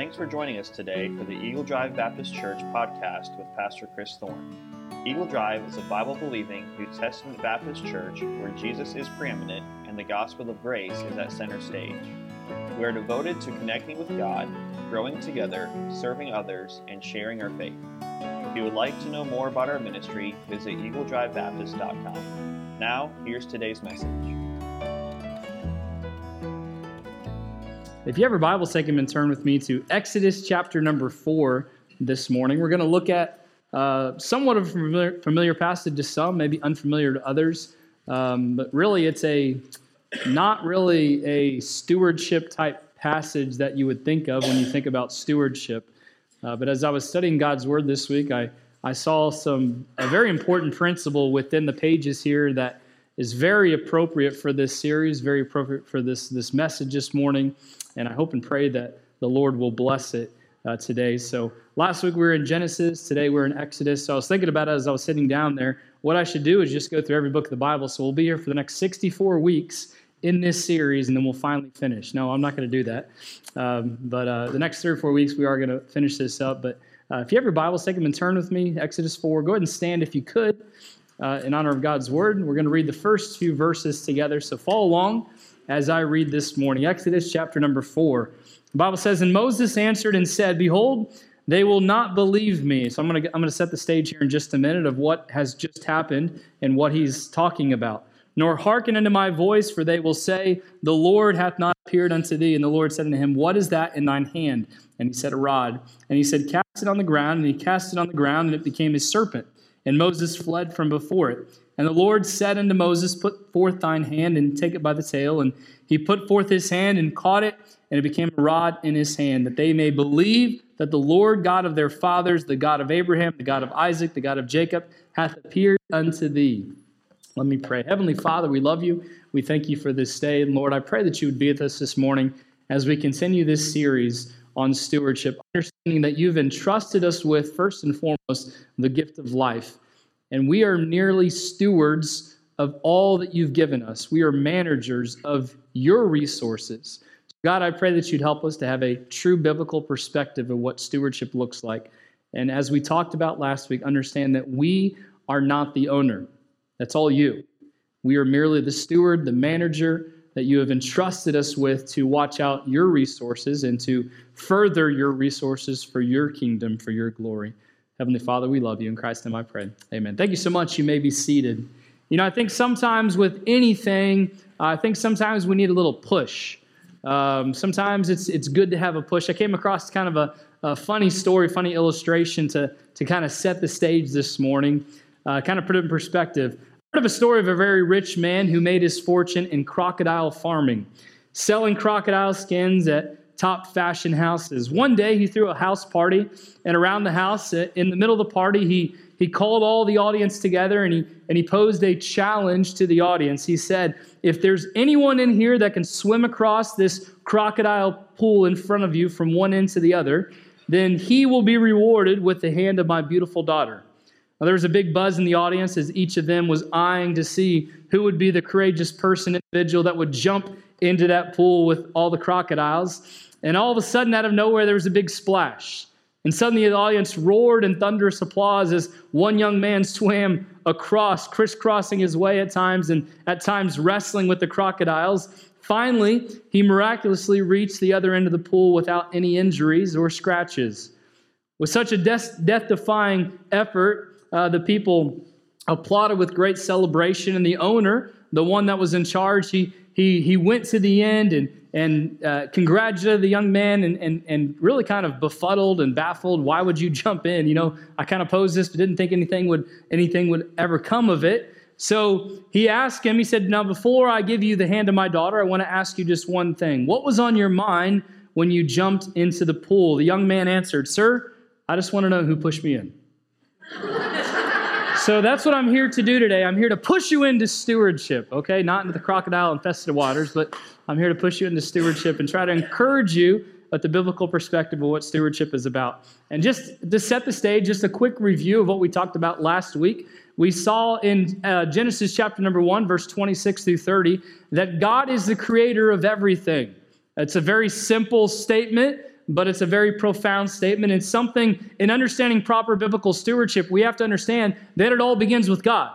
Thanks for joining us today for the Eagle Drive Baptist Church podcast with Pastor Chris Thorne. Eagle Drive is a Bible believing New Testament Baptist church where Jesus is preeminent and the gospel of grace is at center stage. We are devoted to connecting with God, growing together, serving others, and sharing our faith. If you would like to know more about our ministry, visit eagledrivebaptist.com. Now, here's today's message. If you have your Bible, take them and turn with me to Exodus chapter number four this morning. We're going to look at uh, somewhat of a familiar, familiar, passage to some, maybe unfamiliar to others. Um, but really, it's a not really a stewardship type passage that you would think of when you think about stewardship. Uh, but as I was studying God's Word this week, I, I saw some a very important principle within the pages here that is very appropriate for this series, very appropriate for this, this message this morning. And I hope and pray that the Lord will bless it uh, today. So last week we were in Genesis, today we're in Exodus. So I was thinking about it as I was sitting down there. What I should do is just go through every book of the Bible. So we'll be here for the next 64 weeks in this series, and then we'll finally finish. No, I'm not going to do that. Um, but uh, the next three or four weeks, we are going to finish this up. But uh, if you have your Bibles, take them and turn with me. Exodus 4. Go ahead and stand if you could uh, in honor of God's Word. We're going to read the first few verses together. So follow along as I read this morning. Exodus chapter number 4. The Bible says, And Moses answered and said, Behold, they will not believe me. So I'm going to I'm going to set the stage here in just a minute of what has just happened and what he's talking about nor hearken unto my voice, for they will say, The Lord hath not appeared unto thee. And the Lord said unto him, What is that in thine hand? And he said, A rod. And he said, Cast it on the ground. And he cast it on the ground, and it became a serpent. And Moses fled from before it. And the Lord said unto Moses, Put forth thine hand and take it by the tail. And he put forth his hand and caught it, and it became a rod in his hand, that they may believe that the Lord God of their fathers, the God of Abraham, the God of Isaac, the God of Jacob, hath appeared unto thee. Let me pray. Heavenly Father, we love you. We thank you for this day. And Lord, I pray that you would be with us this morning as we continue this series on stewardship, understanding that you've entrusted us with, first and foremost, the gift of life. And we are mm-hmm. merely stewards of all that you've given us. We are managers of your resources. God, I pray that you'd help us to have a true biblical perspective of what stewardship looks like. And as we talked about last week, understand that we are not the owner. That's all you. We are merely the steward, the manager that you have entrusted us with to watch out your resources and to further your resources for your kingdom, for your glory. Heavenly Father, we love you. In Christ's name I pray. Amen. Thank you so much. You may be seated. You know, I think sometimes with anything, uh, I think sometimes we need a little push. Um, sometimes it's, it's good to have a push. I came across kind of a, a funny story, funny illustration to, to kind of set the stage this morning, uh, kind of put it in perspective heard of a story of a very rich man who made his fortune in crocodile farming, selling crocodile skins at top fashion houses. One day he threw a house party, and around the house, uh, in the middle of the party, he, he called all the audience together and he, and he posed a challenge to the audience. He said, If there's anyone in here that can swim across this crocodile pool in front of you from one end to the other, then he will be rewarded with the hand of my beautiful daughter. Now, there was a big buzz in the audience as each of them was eyeing to see who would be the courageous person, individual that would jump into that pool with all the crocodiles. And all of a sudden, out of nowhere, there was a big splash. And suddenly the audience roared in thunderous applause as one young man swam across, crisscrossing his way at times and at times wrestling with the crocodiles. Finally, he miraculously reached the other end of the pool without any injuries or scratches. With such a death defying effort, uh, the people applauded with great celebration. And the owner, the one that was in charge, he, he, he went to the end and, and uh, congratulated the young man and, and, and really kind of befuddled and baffled. Why would you jump in? You know, I kind of posed this, but didn't think anything would, anything would ever come of it. So he asked him, he said, Now, before I give you the hand of my daughter, I want to ask you just one thing. What was on your mind when you jumped into the pool? The young man answered, Sir, I just want to know who pushed me in. So that's what I'm here to do today. I'm here to push you into stewardship, okay? Not into the crocodile infested waters, but I'm here to push you into stewardship and try to encourage you at the biblical perspective of what stewardship is about. And just to set the stage, just a quick review of what we talked about last week. We saw in uh, Genesis chapter number 1, verse 26 through 30, that God is the creator of everything. It's a very simple statement, but it's a very profound statement. It's something in understanding proper biblical stewardship, we have to understand that it all begins with God.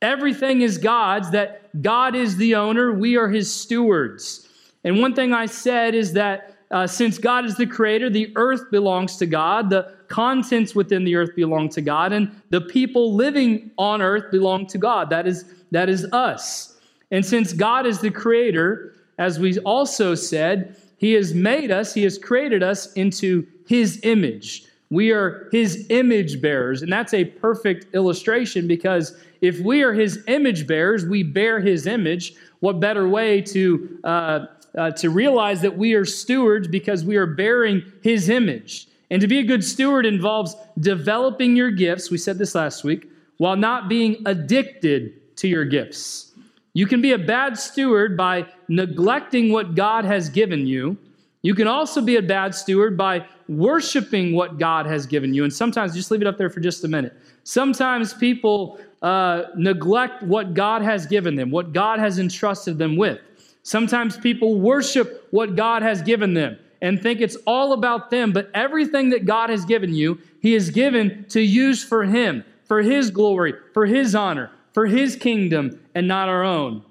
Everything is God's, that God is the owner, we are his stewards. And one thing I said is that uh, since God is the creator, the earth belongs to God, the contents within the earth belong to God, and the people living on earth belong to God. That is, that is us. And since God is the creator, as we also said, he has made us, He has created us into His image. We are His image bearers. And that's a perfect illustration because if we are His image bearers, we bear His image. What better way to, uh, uh, to realize that we are stewards because we are bearing His image? And to be a good steward involves developing your gifts. We said this last week, while not being addicted to your gifts. You can be a bad steward by neglecting what God has given you. You can also be a bad steward by worshiping what God has given you. And sometimes, just leave it up there for just a minute. Sometimes people uh, neglect what God has given them, what God has entrusted them with. Sometimes people worship what God has given them and think it's all about them, but everything that God has given you, He has given to use for Him, for His glory, for His honor, for his kingdom and not our own.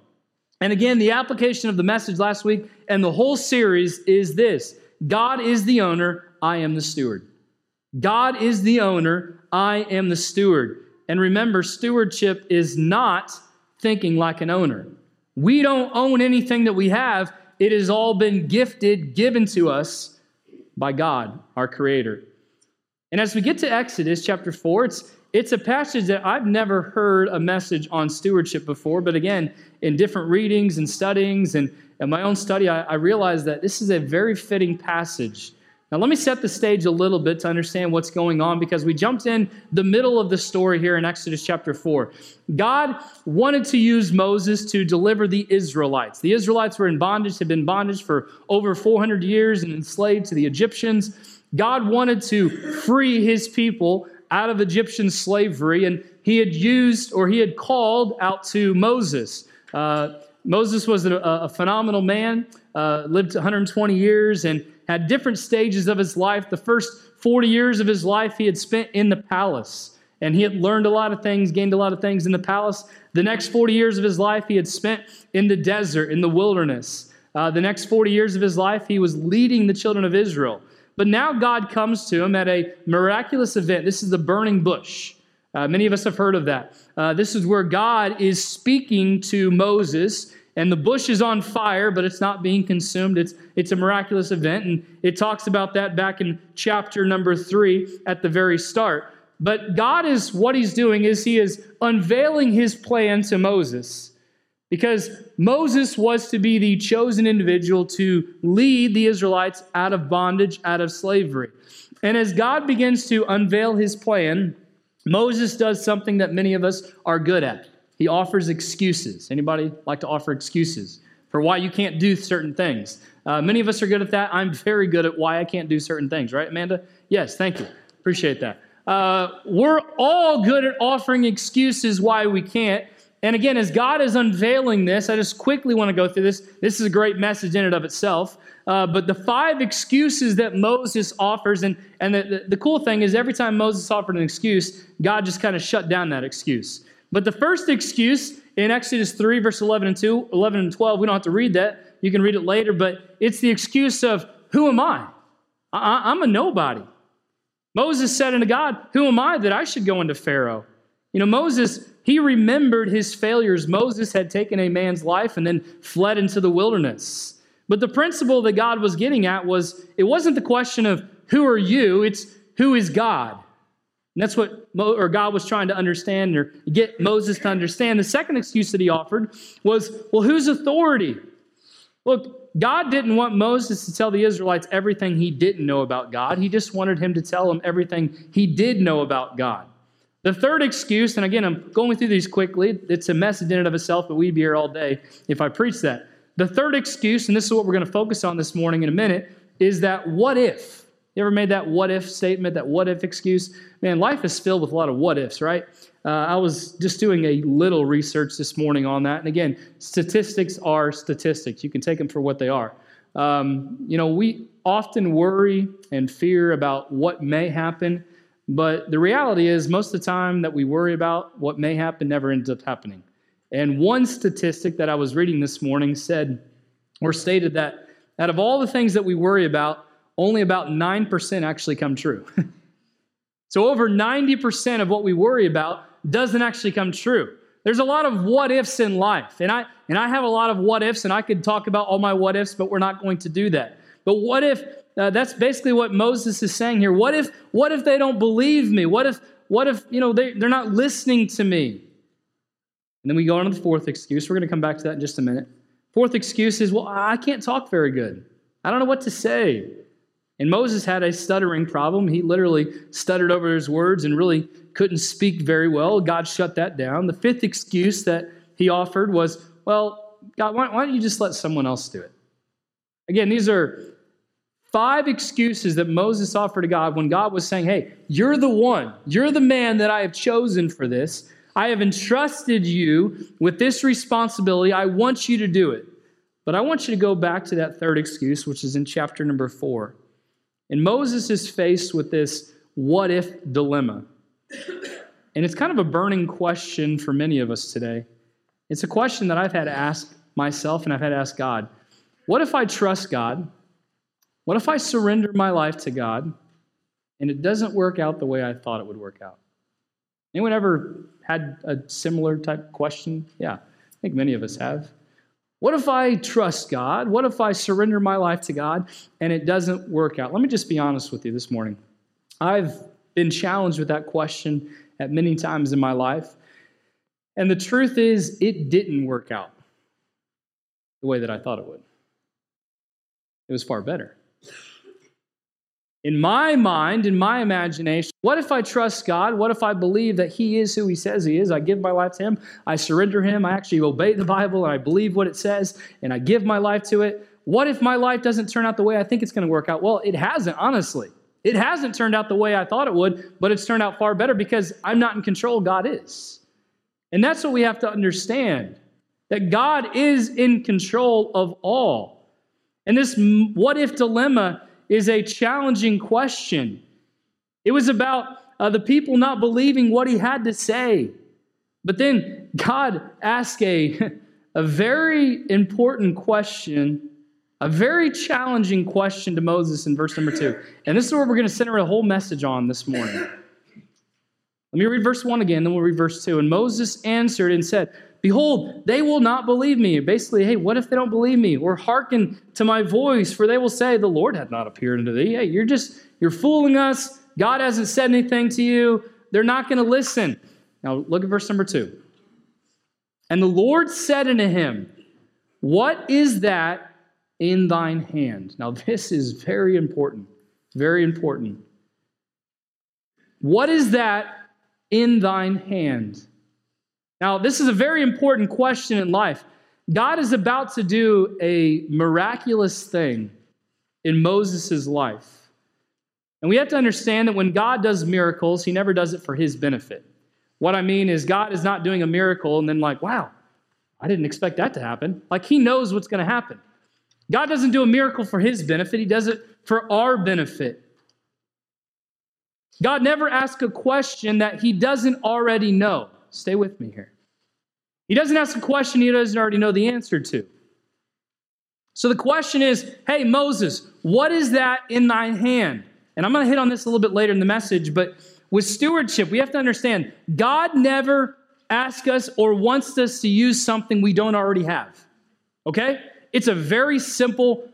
And again, the application of the message last week and the whole series is this God is the owner, I am the steward. God is the owner, I am the steward. And remember, stewardship is not thinking like an owner. We don't own anything that we have, it has all been gifted, given to us by God, our Creator. And as we get to Exodus chapter 4, it's it's a passage that I've never heard a message on stewardship before, but again, in different readings and studyings and, in my own study, I, I realized that this is a very fitting passage. Now, let me set the stage a little bit to understand what's going on because we jumped in the middle of the story here in Exodus chapter 4. God wanted to use Moses to deliver the Israelites. The Israelites were in bondage, had been bondage for over 400 years and enslaved to the Egyptians. God wanted to free his people out of Egyptian slavery, and he had used or he had called out to Moses. Uh, Moses was a, a phenomenal man, uh, lived 120 years, and had different stages of his life. The first 40 years of his life he had spent in the palace, and he had learned a lot of things, gained a lot of things in the palace. The next 40 years of his life he had spent in the desert, in the wilderness. Uh, the next 40 years of his life, he was leading the children of Israel. But now God comes to him at a miraculous event. This is the burning bush. Uh, many of us have heard of that. Uh, this is where God is speaking to Moses, and the bush is on fire, but it's not being consumed. It's, it's a miraculous event, and it talks about that back in chapter number three at the very start. But God is, what he's doing is he is unveiling his plan to Moses. Because Moses was to be the chosen individual to lead the Israelites out of bondage, out of slavery. And as God begins to unveil his plan, Moses does something that many of us are good at. He offers excuses. Anybody like to offer excuses for why you can't do certain things? Uh, many of us are good at that. I'm very good at why I can't do certain things, right, Amanda? Yes, thank you. Appreciate that. Uh, we're all good at offering excuses why we can't. And again, as God is unveiling this, I just quickly want to go through this. This is a great message in and of itself. Uh, but the five excuses that Moses offers, and, and the, the, the cool thing is every time Moses offered an excuse, God just kind of shut down that excuse. But the first excuse in Exodus 3, verse 11 and 2, 11 and 12, we don't have to read that. You can read it later, but it's the excuse of, Who am I? I I'm a nobody. Moses said unto God, Who am I that I should go into Pharaoh? You know, Moses he remembered his failures. Moses had taken a man's life and then fled into the wilderness. But the principle that God was getting at was it wasn't the question of who are you, it's who is God. And that's what Mo, or God was trying to understand or get Moses to understand. The second excuse that he offered was, well, whose authority? Look, God didn't want Moses to tell the Israelites everything he didn't know about God. He just wanted him to tell them everything he did know about God. The third excuse, and again, I'm going through these quickly, it's a message in and of itself, but we'd be here all day if I preach that. The third excuse, and this is what we're going to focus on this morning in a minute, is that what if? You ever made that what if statement, that what if excuse? Man, life is filled with a lot of what ifs, right? Uh, I was just doing a little research this morning on that. And again, statistics are statistics. You can take them for what they are. Um, you know, we often worry and fear about what may happen, but the reality is, most of the time that we worry about what may happen never ends up happening. And one statistic that I was reading this morning said, or stated that out of all the things that we worry about, only about 9% actually come true. so over 90% of what we worry about doesn't actually come true. There's a lot of what ifs in life. And I and I have a lot of what ifs and I could talk about all my what ifs, but we're not going to do that. But what if uh, that's basically what Moses is saying here? What if what if they don't believe me? What if what if, you know, they, they're not listening to me? And then we go on to the fourth excuse. We're going to come back to that in just a minute. Fourth excuse is, well, I can't talk very good. I don't know what to say. And Moses had a stuttering problem. He literally stuttered over his words and really couldn't speak very well. God shut that down. The fifth excuse that he offered was, well, God, why, why don't you just let someone else do it? Again, these are five excuses that Moses offered to God when God was saying, hey, you're the one, you're the man that I have chosen for this. I have entrusted you with this responsibility. I want you to do it. But I want you to go back to that third excuse, which is in chapter number four. And Moses is faced with this what if dilemma. And it's kind of a burning question for many of us today. It's a question that I've had to ask myself and I've had to ask God. What if I trust God? What if I surrender my life to God and it doesn't work out the way I thought it would work out? Anyone ever had a similar type question? Yeah, I think many of us have. What if I trust God? What if I surrender my life to God and it doesn't work out? Let me just be honest with you this morning. I've been challenged with that question at many times in my life. And the truth is, it didn't work out the way that I thought it would. It was far better. In my mind, in my imagination, what if I trust God? What if I believe that He is who He says He is? I give my life to Him. I surrender Him. I actually obey the Bible and I believe what it says and I give my life to it. What if my life doesn't turn out the way I think it's going to work out? Well, it hasn't, honestly. It hasn't turned out the way I thought it would, but it's turned out far better because I'm not in control, God is. And that's what we have to understand that God is in control of all. And this what if dilemma is a challenging question. It was about uh, the people not believing what he had to say. But then God asked a, a very important question, a very challenging question to Moses in verse number two. And this is where we're going to center a whole message on this morning. Let me read verse one again, then we'll read verse two. And Moses answered and said, Behold, they will not believe me. Basically, hey, what if they don't believe me? Or hearken to my voice, for they will say, The Lord hath not appeared unto thee. Hey, you're just, you're fooling us. God hasn't said anything to you. They're not going to listen. Now, look at verse number two. And the Lord said unto him, What is that in thine hand? Now, this is very important. Very important. What is that in thine hand? Now, this is a very important question in life. God is about to do a miraculous thing in Moses' life. And we have to understand that when God does miracles, he never does it for his benefit. What I mean is, God is not doing a miracle and then, like, wow, I didn't expect that to happen. Like, he knows what's going to happen. God doesn't do a miracle for his benefit, he does it for our benefit. God never asks a question that he doesn't already know. Stay with me here. He doesn't ask a question he doesn't already know the answer to. So the question is hey, Moses, what is that in thine hand? And I'm going to hit on this a little bit later in the message, but with stewardship, we have to understand God never asks us or wants us to use something we don't already have. Okay? It's a very simple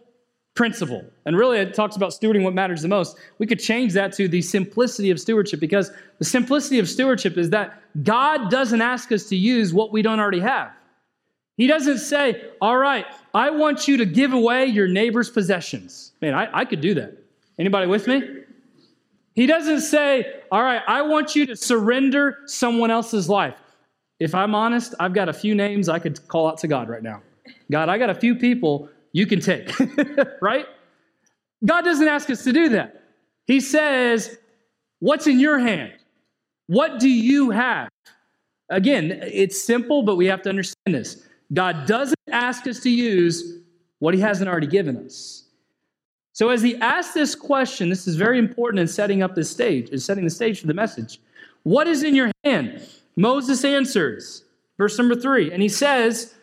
principle. And really, it talks about stewarding what matters the most. We could change that to the simplicity of stewardship because the simplicity of stewardship is that God doesn't ask us to use what we don't already have. He doesn't say, All right, I want you to give away your neighbor's possessions. Man, I, I could do that. Anybody with me? He doesn't say, All right, I want you to surrender someone else's life. If I'm honest, I've got a few names I could call out to God right now. God, I got a few people you can take, right? God doesn't ask us to do that. He says, What's in your hand? What do you have? Again, it's simple, but we have to understand this. God doesn't ask us to use what he hasn't already given us. So as he asks this question, this is very important in setting up this stage, is setting the stage for the message. What is in your hand? Moses answers, verse number three, and he says,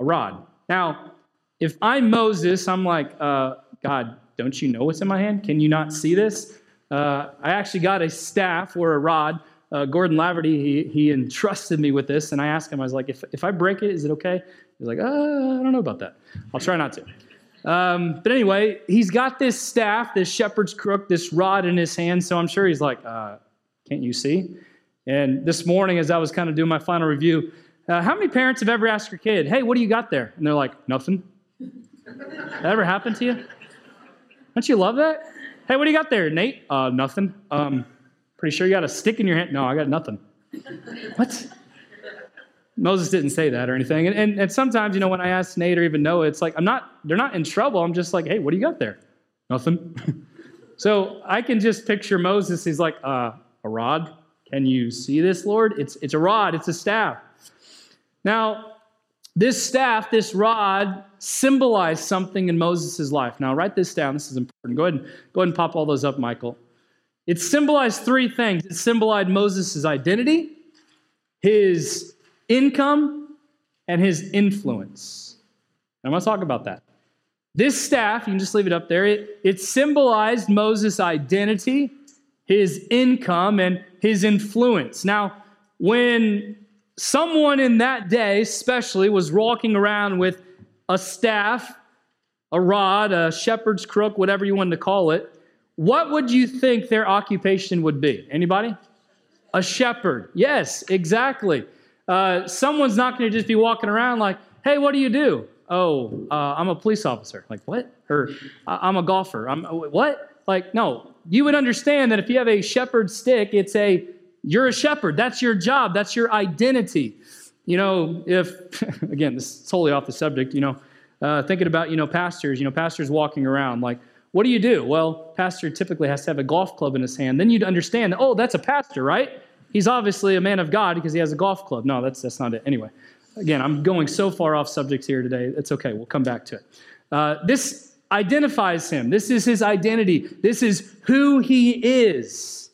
a rod. Now, if I'm Moses, I'm like, uh, God, don't you know what's in my hand? Can you not see this? Uh, I actually got a staff or a rod. Uh, Gordon Laverty, he, he entrusted me with this, and I asked him, I was like, if, if I break it, is it okay? He's like, uh, I don't know about that. I'll try not to. Um, but anyway, he's got this staff, this shepherd's crook, this rod in his hand. So I'm sure he's like, uh, can't you see? And this morning, as I was kind of doing my final review, uh, how many parents have ever asked your kid, hey, what do you got there? And they're like, nothing. That ever happened to you? Don't you love that? Hey, what do you got there, Nate? Uh, nothing. Um, pretty sure you got a stick in your hand. No, I got nothing. what? Moses didn't say that or anything. And, and, and, sometimes, you know, when I ask Nate or even Noah, it's like, I'm not, they're not in trouble. I'm just like, hey, what do you got there? Nothing. so I can just picture Moses. He's like, uh, a rod. Can you see this, Lord? It's, it's a rod, it's a staff. Now, this staff, this rod, symbolized something in Moses' life. Now, write this down. This is important. Go ahead, and, go ahead and pop all those up, Michael. It symbolized three things. It symbolized Moses' identity, his income, and his influence. I'm going to talk about that. This staff, you can just leave it up there, it, it symbolized Moses' identity, his income, and his influence. Now, when someone in that day, especially, was walking around with a staff, a rod, a shepherd's crook, whatever you want to call it, what would you think their occupation would be? Anybody? A shepherd. Yes, exactly. Uh, someone's not going to just be walking around like, hey, what do you do? Oh, uh, I'm a police officer. Like, what? Or I'm a golfer. I'm what? Like, no. You would understand that if you have a shepherd stick, it's a you're a shepherd. That's your job. That's your identity. You know, if again, this is totally off the subject. You know, uh, thinking about you know pastors. You know, pastors walking around like, what do you do? Well, pastor typically has to have a golf club in his hand. Then you'd understand that. Oh, that's a pastor, right? he's obviously a man of God because he has a golf club. No, that's, that's not it. Anyway, again, I'm going so far off subject here today. It's okay. We'll come back to it. Uh, this identifies him. This is his identity. This is who he is.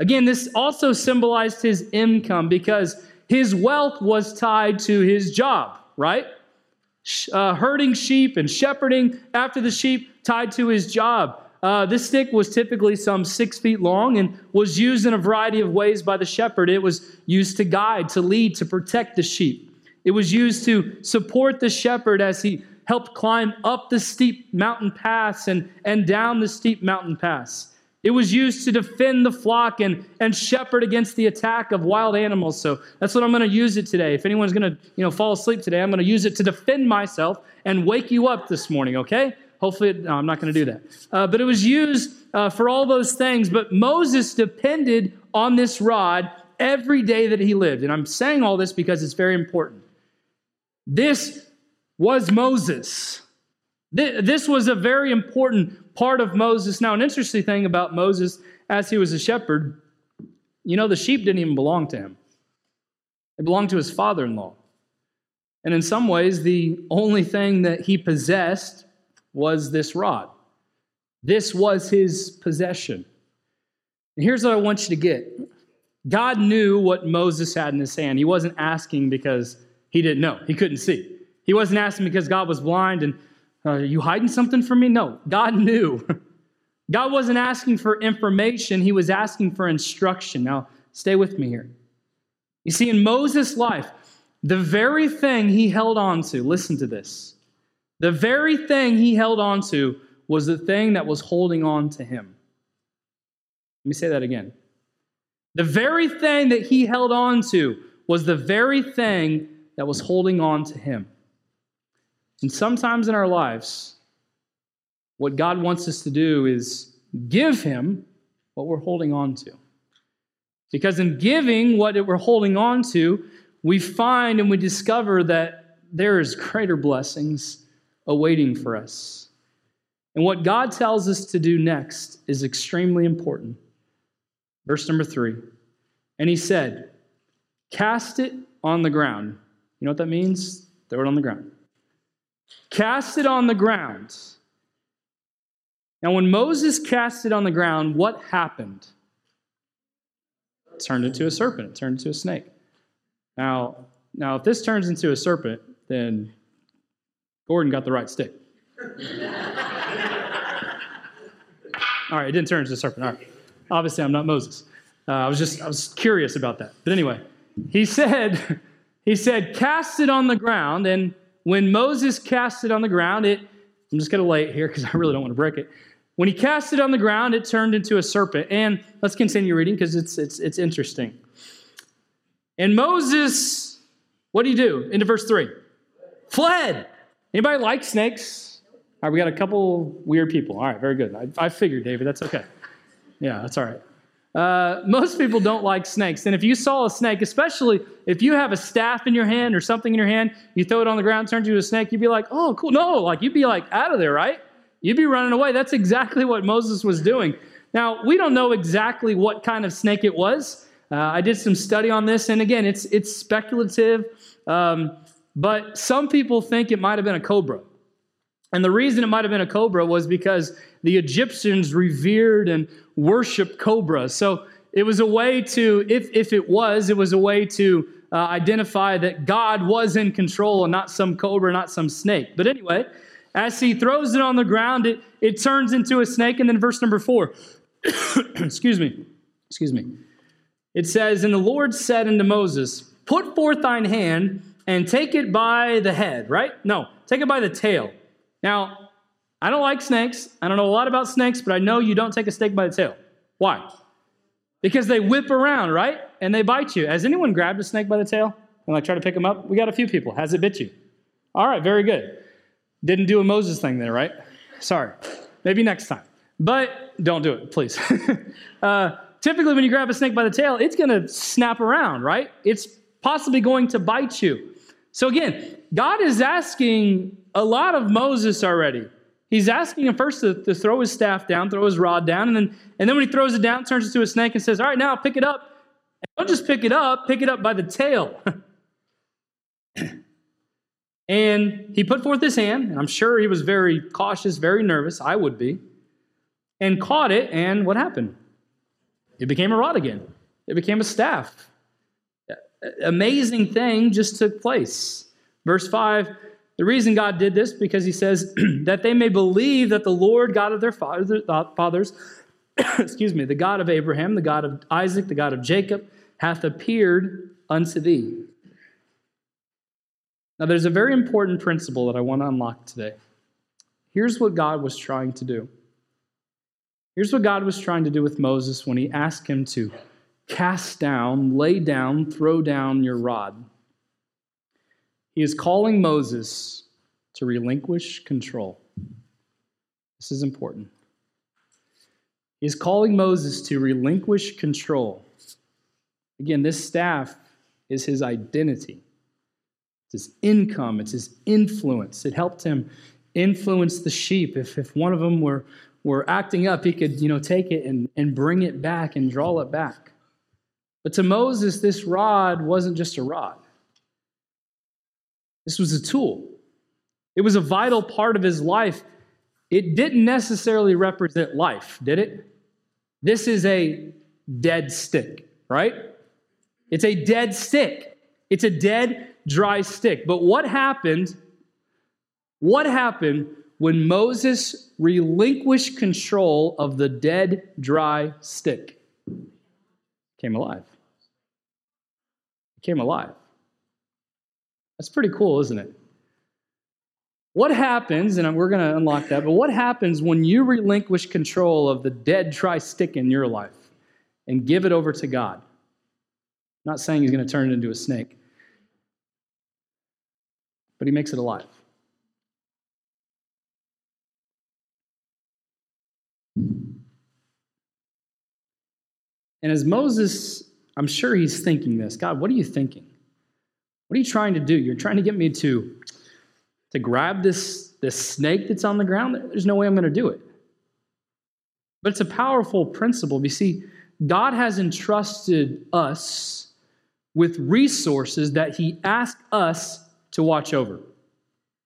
Again, this also symbolized his income because his wealth was tied to his job, right? Uh, herding sheep and shepherding after the sheep tied to his job. Uh, this stick was typically some six feet long and was used in a variety of ways by the shepherd. It was used to guide, to lead, to protect the sheep. It was used to support the shepherd as he helped climb up the steep mountain paths and, and down the steep mountain paths. It was used to defend the flock and, and shepherd against the attack of wild animals. So that's what I'm going to use it today. If anyone's going to you know, fall asleep today, I'm going to use it to defend myself and wake you up this morning, okay? Hopefully, it, no, I'm not going to do that. Uh, but it was used uh, for all those things. But Moses depended on this rod every day that he lived. And I'm saying all this because it's very important. This was Moses. This was a very important part of Moses. Now, an interesting thing about Moses as he was a shepherd, you know, the sheep didn't even belong to him, they belonged to his father in law. And in some ways, the only thing that he possessed was this rod. This was his possession. And here's what I want you to get God knew what Moses had in his hand. He wasn't asking because he didn't know, he couldn't see. He wasn't asking because God was blind and uh, are you hiding something from me? No, God knew. God wasn't asking for information, he was asking for instruction. Now, stay with me here. You see, in Moses' life, the very thing he held on to, listen to this, the very thing he held on to was the thing that was holding on to him. Let me say that again. The very thing that he held on to was the very thing that was holding on to him. And sometimes in our lives, what God wants us to do is give him what we're holding on to. Because in giving what we're holding on to, we find and we discover that there is greater blessings awaiting for us. And what God tells us to do next is extremely important. Verse number three. And he said, Cast it on the ground. You know what that means? Throw it on the ground. Cast it on the ground. Now, when Moses cast it on the ground, what happened? It turned into a serpent, it turned into a snake. Now, now if this turns into a serpent, then Gordon got the right stick. All right, it didn't turn into a serpent. All right. Obviously, I'm not Moses. Uh, I was just I was curious about that. But anyway, he said, he said, cast it on the ground. And when Moses cast it on the ground, it I'm just gonna lay it here because I really don't want to break it. When he cast it on the ground, it turned into a serpent. And let's continue reading because it's it's it's interesting. And Moses, what do you do? Into verse 3. Fled. Anybody like snakes? All right, we got a couple weird people. All right, very good. I, I figured, David. That's okay. Yeah, that's all right. Uh, most people don't like snakes. And if you saw a snake, especially if you have a staff in your hand or something in your hand, you throw it on the ground, turns into a snake, you'd be like, oh, cool. No, like you'd be like out of there, right? You'd be running away. That's exactly what Moses was doing. Now, we don't know exactly what kind of snake it was. Uh, I did some study on this, and again, it's, it's speculative, um, but some people think it might have been a cobra. And the reason it might have been a cobra was because the Egyptians revered and worshiped cobras. So it was a way to, if, if it was, it was a way to uh, identify that God was in control and not some cobra, not some snake. But anyway, as he throws it on the ground, it, it turns into a snake. And then verse number four, excuse me, excuse me. It says, And the Lord said unto Moses, Put forth thine hand and take it by the head, right? No, take it by the tail now, I don't like snakes. I don't know a lot about snakes, but I know you don't take a snake by the tail. Why? Because they whip around, right? And they bite you. Has anyone grabbed a snake by the tail and like try to pick them up? We got a few people. Has it bit you? All right, very good. Didn't do a Moses thing there, right? Sorry. Maybe next time. But don't do it, please. uh, typically, when you grab a snake by the tail, it's going to snap around, right? It's possibly going to bite you. So, again, God is asking a lot of Moses already. He's asking him first to, to throw his staff down, throw his rod down, and then, and then when he throws it down, turns into a snake and says, All right, now pick it up. And don't just pick it up, pick it up by the tail. and he put forth his hand, and I'm sure he was very cautious, very nervous. I would be. And caught it, and what happened? It became a rod again. It became a staff. Amazing thing just took place. Verse 5 the reason God did this because he says that they may believe that the Lord God of their fathers, excuse me, the God of Abraham, the God of Isaac, the God of Jacob, hath appeared unto thee. Now, there's a very important principle that I want to unlock today. Here's what God was trying to do. Here's what God was trying to do with Moses when he asked him to cast down, lay down, throw down your rod. He is calling Moses to relinquish control. This is important. He is calling Moses to relinquish control. Again, this staff is his identity, it's his income, it's his influence. It helped him influence the sheep. If, if one of them were, were acting up, he could you know, take it and, and bring it back and draw it back. But to Moses, this rod wasn't just a rod. This was a tool, it was a vital part of his life. It didn't necessarily represent life, did it? This is a dead stick, right? It's a dead stick. It's a dead, dry stick. But what happened? What happened when Moses relinquished control of the dead, dry stick? Came alive. Came alive. That's pretty cool, isn't it? What happens, and we're going to unlock that, but what happens when you relinquish control of the dead dry stick in your life and give it over to God? I'm not saying he's going to turn it into a snake, but he makes it alive. And as Moses, I'm sure he's thinking this God, what are you thinking? What are you trying to do? You're trying to get me to, to grab this, this snake that's on the ground? There's no way I'm going to do it. But it's a powerful principle. You see, God has entrusted us with resources that He asked us to watch over.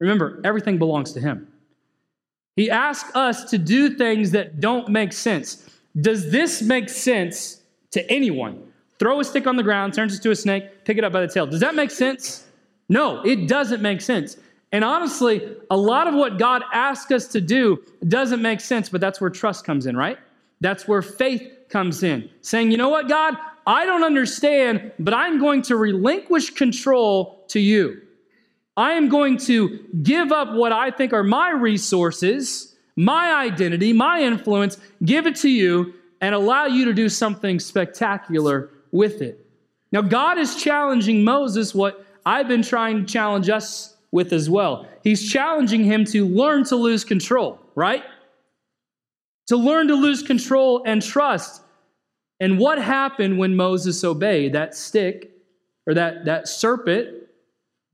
Remember, everything belongs to Him. He asks us to do things that don't make sense. Does this make sense to anyone? Throw a stick on the ground, turns into a snake, pick it up by the tail. Does that make sense? No, it doesn't make sense. And honestly, a lot of what God asks us to do doesn't make sense, but that's where trust comes in, right? That's where faith comes in. Saying, you know what, God, I don't understand, but I'm going to relinquish control to you. I am going to give up what I think are my resources, my identity, my influence, give it to you, and allow you to do something spectacular with it. Now, God is challenging Moses what I've been trying to challenge us with as well. He's challenging him to learn to lose control, right? To learn to lose control and trust. And what happened when Moses obeyed? That stick or that, that serpent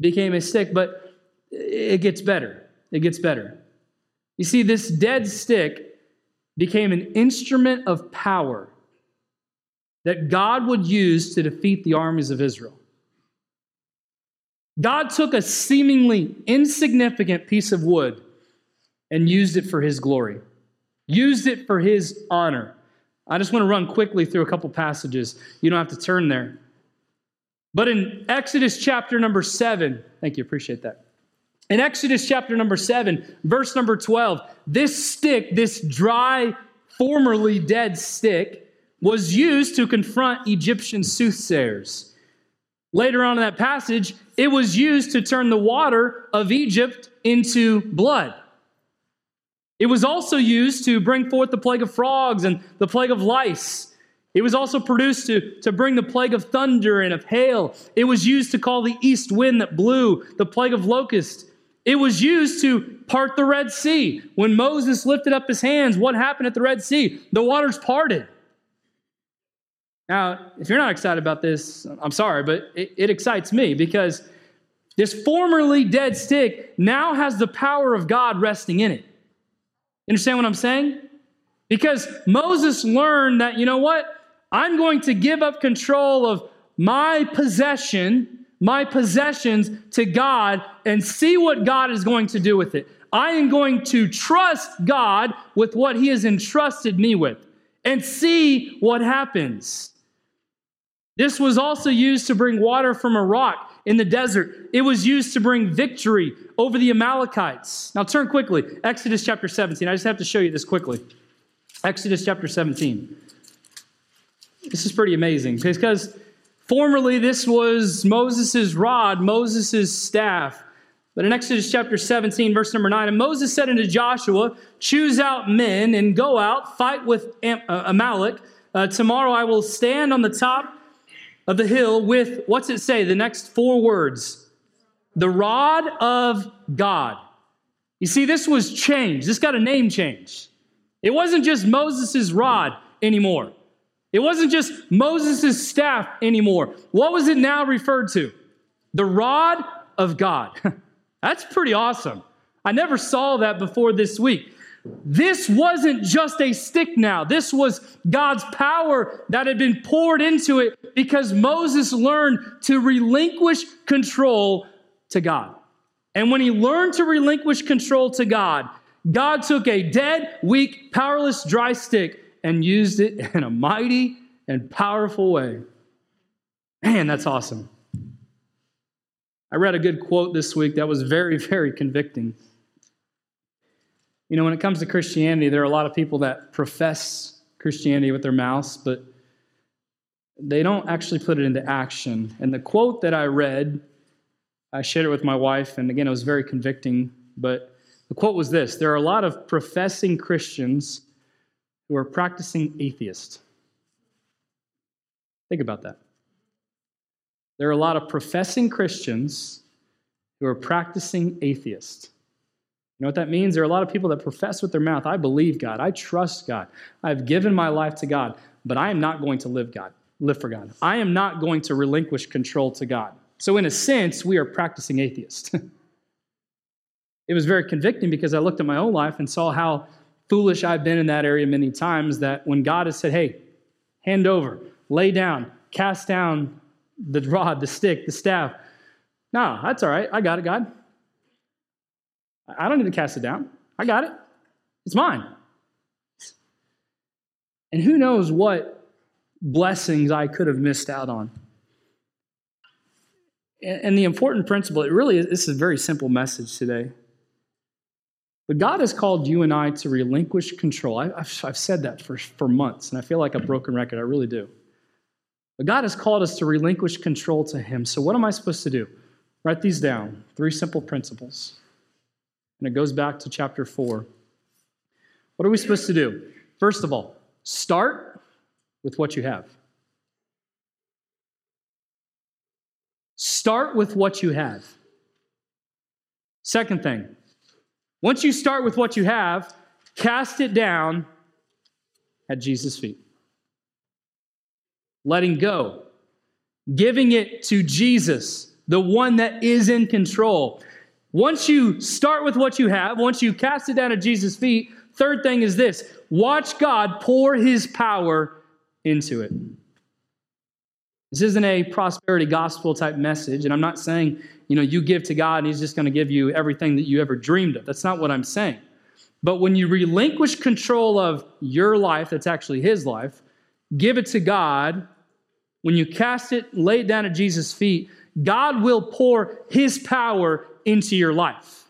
became a stick, but it gets better. It gets better. You see, this dead stick became an instrument of power that God would use to defeat the armies of Israel. God took a seemingly insignificant piece of wood and used it for his glory, used it for his honor. I just want to run quickly through a couple passages. You don't have to turn there. But in Exodus chapter number 7, thank you, appreciate that. In Exodus chapter number 7, verse number 12, this stick, this dry, formerly dead stick, was used to confront Egyptian soothsayers. Later on in that passage, it was used to turn the water of Egypt into blood. It was also used to bring forth the plague of frogs and the plague of lice. It was also produced to, to bring the plague of thunder and of hail. It was used to call the east wind that blew, the plague of locust. It was used to part the Red Sea. When Moses lifted up his hands, what happened at the Red Sea? The waters parted. Now, if you're not excited about this, I'm sorry, but it, it excites me because this formerly dead stick now has the power of God resting in it. You understand what I'm saying? Because Moses learned that, you know what? I'm going to give up control of my possession, my possessions to God and see what God is going to do with it. I am going to trust God with what He has entrusted me with and see what happens. This was also used to bring water from a rock in the desert. It was used to bring victory over the Amalekites. Now turn quickly, Exodus chapter 17. I just have to show you this quickly. Exodus chapter 17. This is pretty amazing because formerly this was Moses' rod, Moses' staff. But in Exodus chapter 17, verse number 9, and Moses said unto Joshua, Choose out men and go out, fight with uh, Amalek. Uh, tomorrow I will stand on the top of the hill with, what's it say? The next four words the rod of God. You see, this was changed. This got a name change. It wasn't just Moses' rod anymore. It wasn't just Moses' staff anymore. What was it now referred to? The rod of God. That's pretty awesome. I never saw that before this week. This wasn't just a stick now. This was God's power that had been poured into it because Moses learned to relinquish control to God. And when he learned to relinquish control to God, God took a dead, weak, powerless, dry stick and used it in a mighty and powerful way. Man, that's awesome. I read a good quote this week that was very, very convicting. You know, when it comes to Christianity, there are a lot of people that profess Christianity with their mouths, but they don't actually put it into action. And the quote that I read, I shared it with my wife, and again, it was very convicting, but the quote was this There are a lot of professing Christians who are practicing atheists. Think about that. There are a lot of professing Christians who are practicing atheists. You know what that means? There are a lot of people that profess with their mouth, I believe God, I trust God, I've given my life to God, but I am not going to live God, live for God. I am not going to relinquish control to God. So, in a sense, we are practicing atheists. it was very convicting because I looked at my own life and saw how foolish I've been in that area many times that when God has said, hey, hand over, lay down, cast down the rod, the stick, the staff. No, that's all right. I got it, God. I don't need to cast it down. I got it. It's mine. And who knows what blessings I could have missed out on. And the important principle, it really is, this is a very simple message today. But God has called you and I to relinquish control. I, have I've said that for, for months, and I feel like a broken record. I really do. But God has called us to relinquish control to Him. So, what am I supposed to do? Write these down three simple principles. And it goes back to chapter 4. What are we supposed to do? First of all, start with what you have. Start with what you have. Second thing, once you start with what you have, cast it down at Jesus' feet. Letting go, giving it to Jesus, the one that is in control. Once you start with what you have, once you cast it down at Jesus' feet, third thing is this watch God pour his power into it. This isn't a prosperity gospel type message, and I'm not saying, you know, you give to God and he's just going to give you everything that you ever dreamed of. That's not what I'm saying. But when you relinquish control of your life, that's actually his life, give it to God, when you cast it, lay it down at Jesus' feet, God will pour his power into your life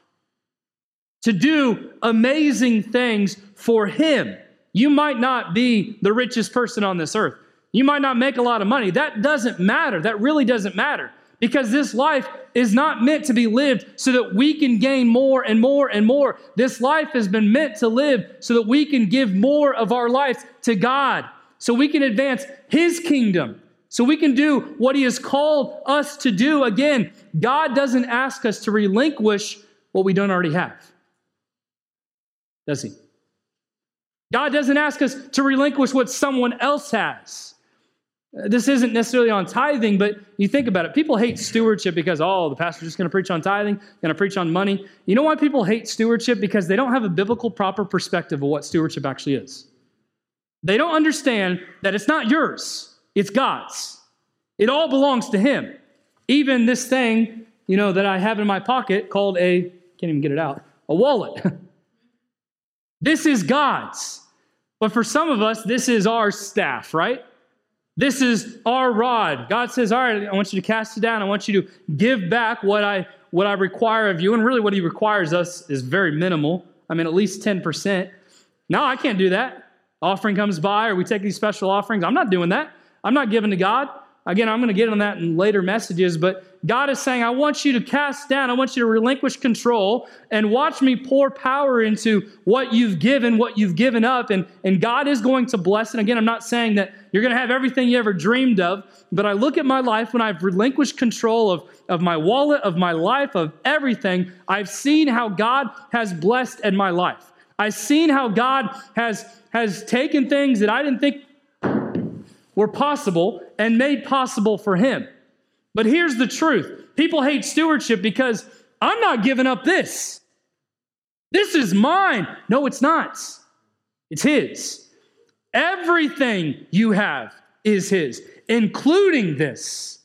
to do amazing things for him. You might not be the richest person on this earth. You might not make a lot of money. That doesn't matter. That really doesn't matter because this life is not meant to be lived so that we can gain more and more and more. This life has been meant to live so that we can give more of our lives to God, so we can advance His kingdom, so we can do what He has called us to do. Again, God doesn't ask us to relinquish what we don't already have, does He? God doesn't ask us to relinquish what someone else has. This isn't necessarily on tithing, but you think about it. People hate stewardship because, oh, the pastor's just going to preach on tithing, going to preach on money. You know why people hate stewardship? Because they don't have a biblical, proper perspective of what stewardship actually is. They don't understand that it's not yours, it's God's. It all belongs to Him. Even this thing, you know, that I have in my pocket called a, can't even get it out, a wallet. this is God's. But for some of us, this is our staff, right? This is our rod. God says, All right, I want you to cast it down. I want you to give back what I what I require of you. And really what he requires us is very minimal. I mean, at least 10%. No, I can't do that. Offering comes by, or we take these special offerings. I'm not doing that. I'm not giving to God. Again, I'm going to get on that in later messages, but God is saying, I want you to cast down, I want you to relinquish control and watch me pour power into what you've given, what you've given up. And, and God is going to bless. And again, I'm not saying that you're going to have everything you ever dreamed of, but I look at my life when I've relinquished control of, of my wallet, of my life, of everything. I've seen how God has blessed in my life. I've seen how God has, has taken things that I didn't think were possible and made possible for him. But here's the truth people hate stewardship because I'm not giving up this. This is mine. No, it's not. It's his. Everything you have is his, including this.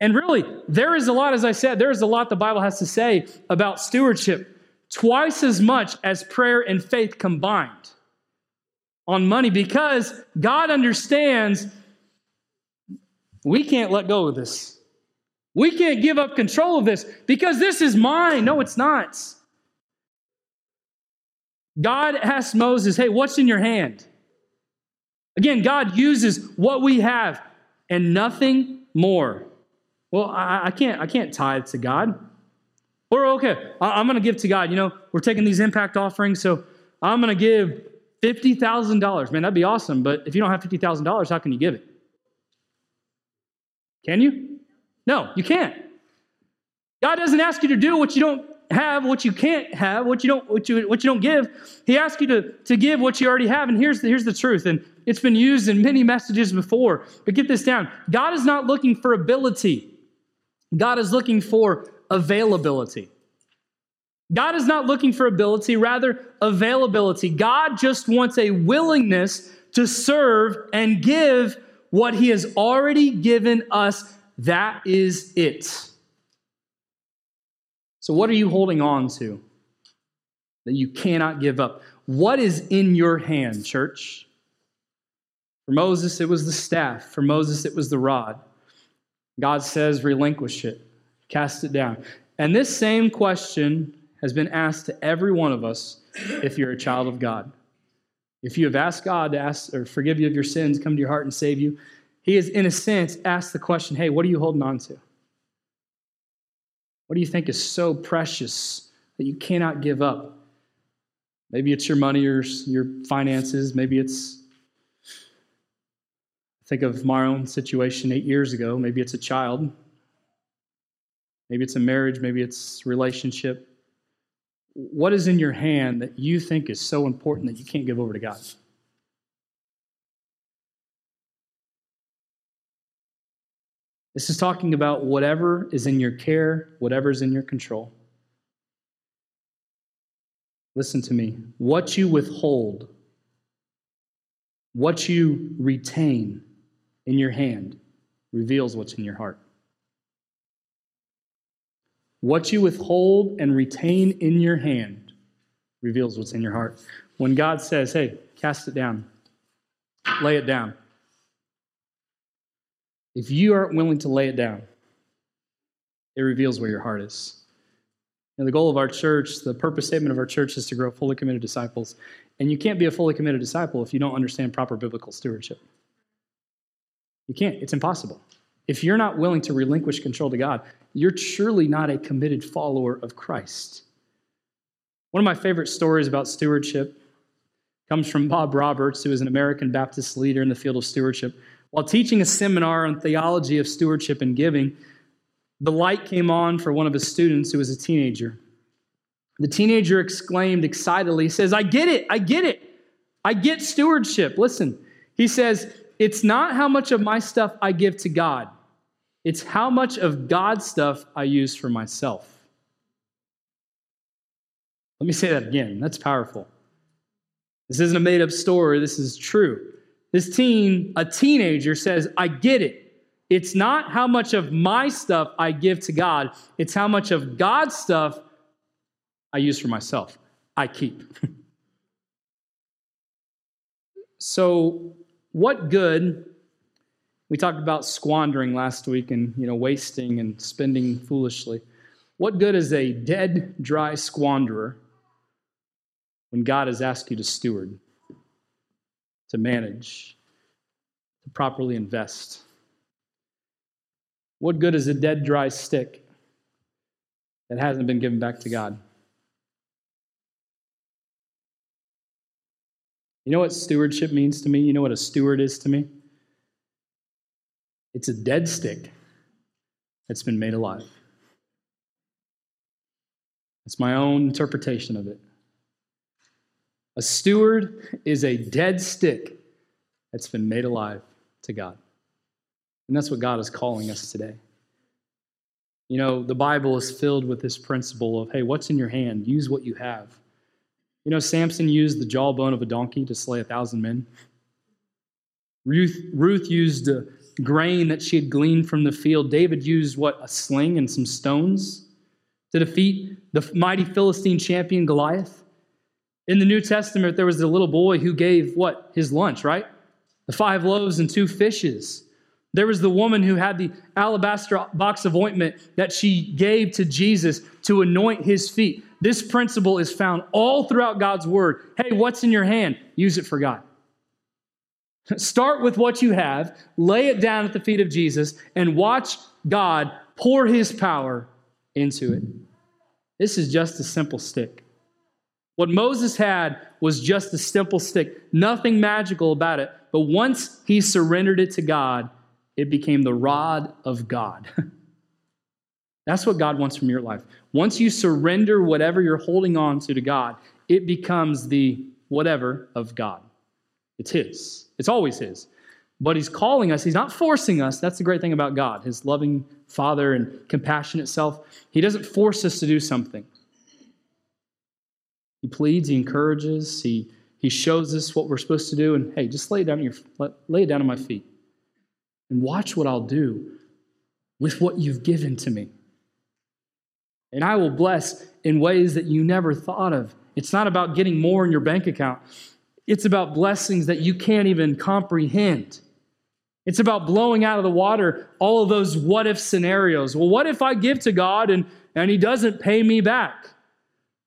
And really, there is a lot, as I said, there is a lot the Bible has to say about stewardship, twice as much as prayer and faith combined on money because God understands we can't let go of this. We can't give up control of this because this is mine. No, it's not. God asked Moses, Hey, what's in your hand? Again, God uses what we have and nothing more. Well, I, I can't, I can't tithe to God. Or okay, I, I'm going to give to God. You know, we're taking these impact offerings, so I'm going to give $50,000. Man, that'd be awesome. But if you don't have $50,000, how can you give it? Can you? No, you can't. God doesn't ask you to do what you don't have, what you can't have, what you don't, what you, what you don't give. He asks you to, to give what you already have. And here's the, here's the truth. And it's been used in many messages before. But get this down. God is not looking for ability. God is looking for availability. God is not looking for ability, rather, availability. God just wants a willingness to serve and give what He has already given us. That is it. So, what are you holding on to that you cannot give up? What is in your hand, church? For Moses, it was the staff. For Moses, it was the rod. God says, relinquish it, cast it down. And this same question has been asked to every one of us if you're a child of God. If you have asked God to ask or forgive you of your sins, come to your heart and save you, He has, in a sense, asked the question hey, what are you holding on to? What do you think is so precious that you cannot give up? Maybe it's your money or your finances. Maybe it's, think of my own situation eight years ago. Maybe it's a child. Maybe it's a marriage. Maybe it's relationship. What is in your hand that you think is so important that you can't give over to God? This is talking about whatever is in your care, whatever is in your control. Listen to me. What you withhold, what you retain in your hand, reveals what's in your heart. What you withhold and retain in your hand reveals what's in your heart. When God says, hey, cast it down, lay it down, if you aren't willing to lay it down, it reveals where your heart is. And the goal of our church, the purpose statement of our church is to grow fully committed disciples. And you can't be a fully committed disciple if you don't understand proper biblical stewardship. You can't, it's impossible. If you're not willing to relinquish control to God, you're surely not a committed follower of Christ. One of my favorite stories about stewardship comes from Bob Roberts, who is an American Baptist leader in the field of stewardship. While teaching a seminar on theology of stewardship and giving, the light came on for one of his students who was a teenager. The teenager exclaimed excitedly, he says, I get it, I get it. I get stewardship. Listen, he says, it's not how much of my stuff I give to God, it's how much of God's stuff I use for myself. Let me say that again. That's powerful. This isn't a made up story, this is true. This teen, a teenager, says, I get it. It's not how much of my stuff I give to God, it's how much of God's stuff I use for myself, I keep. so, what good? We talked about squandering last week and you know wasting and spending foolishly. What good is a dead, dry squanderer when God has asked you to steward? to manage, to properly invest. What good is a dead, dry stick that hasn't been given back to God? You know what stewardship means to me? You know what a steward is to me? It's a dead stick that's been made alive. It's my own interpretation of it. A steward is a dead stick that's been made alive to God. And that's what God is calling us today. You know, the Bible is filled with this principle of, hey, what's in your hand? Use what you have. You know, Samson used the jawbone of a donkey to slay a thousand men. Ruth, Ruth used grain that she had gleaned from the field. David used what? A sling and some stones to defeat the mighty Philistine champion Goliath. In the New Testament, there was a little boy who gave what? His lunch, right? The five loaves and two fishes. There was the woman who had the alabaster box of ointment that she gave to Jesus to anoint his feet. This principle is found all throughout God's word. Hey, what's in your hand? Use it for God. Start with what you have, lay it down at the feet of Jesus, and watch God pour his power into it. This is just a simple stick. What Moses had was just a simple stick, nothing magical about it. But once he surrendered it to God, it became the rod of God. That's what God wants from your life. Once you surrender whatever you're holding on to to God, it becomes the whatever of God. It's His, it's always His. But He's calling us, He's not forcing us. That's the great thing about God, His loving Father and compassionate self. He doesn't force us to do something. He pleads, he encourages, he, he shows us what we're supposed to do, and hey, just lay it down your lay it down on my feet. And watch what I'll do with what you've given to me. And I will bless in ways that you never thought of. It's not about getting more in your bank account, it's about blessings that you can't even comprehend. It's about blowing out of the water all of those what if scenarios. Well, what if I give to God and, and He doesn't pay me back?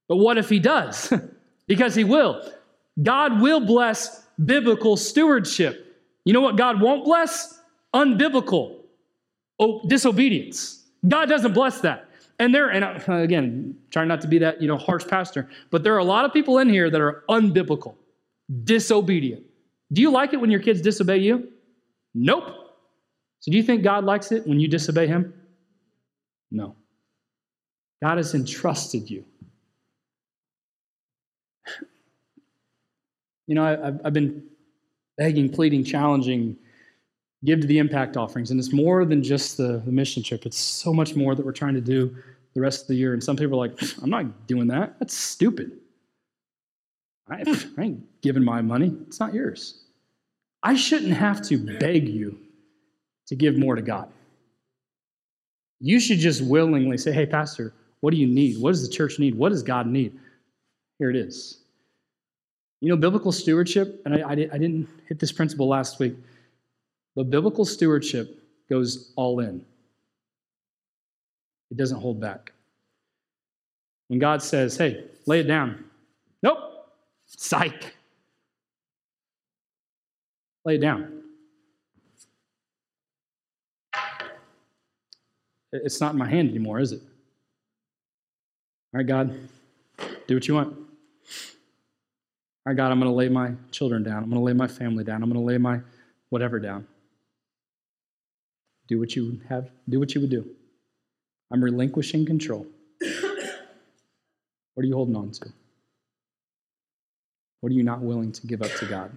But what if He does? because He will. God will bless biblical stewardship. You know what God won't bless? Unbiblical oh, disobedience. God doesn't bless that. And there, and uh, again, trying not to be that you know harsh pastor, but there are a lot of people in here that are unbiblical, disobedient. Do you like it when your kids disobey you? Nope. So do you think God likes it when you disobey Him? No. God has entrusted you. You know, I've been begging, pleading, challenging give to the impact offerings. And it's more than just the mission trip, it's so much more that we're trying to do the rest of the year. And some people are like, I'm not doing that. That's stupid. I, ain't giving my money, it's not yours. I shouldn't have to beg you to give more to God. You should just willingly say, Hey, Pastor, what do you need? What does the church need? What does God need? Here it is. You know, biblical stewardship, and I, I, I didn't hit this principle last week. But biblical stewardship goes all in, it doesn't hold back. When God says, hey, lay it down, nope, psych. Lay it down. It's not in my hand anymore, is it? All right, God, do what you want. All right, God, I'm going to lay my children down. I'm going to lay my family down. I'm going to lay my whatever down. Do what you have, do what you would do. I'm relinquishing control. what are you holding on to? What are you not willing to give up to God?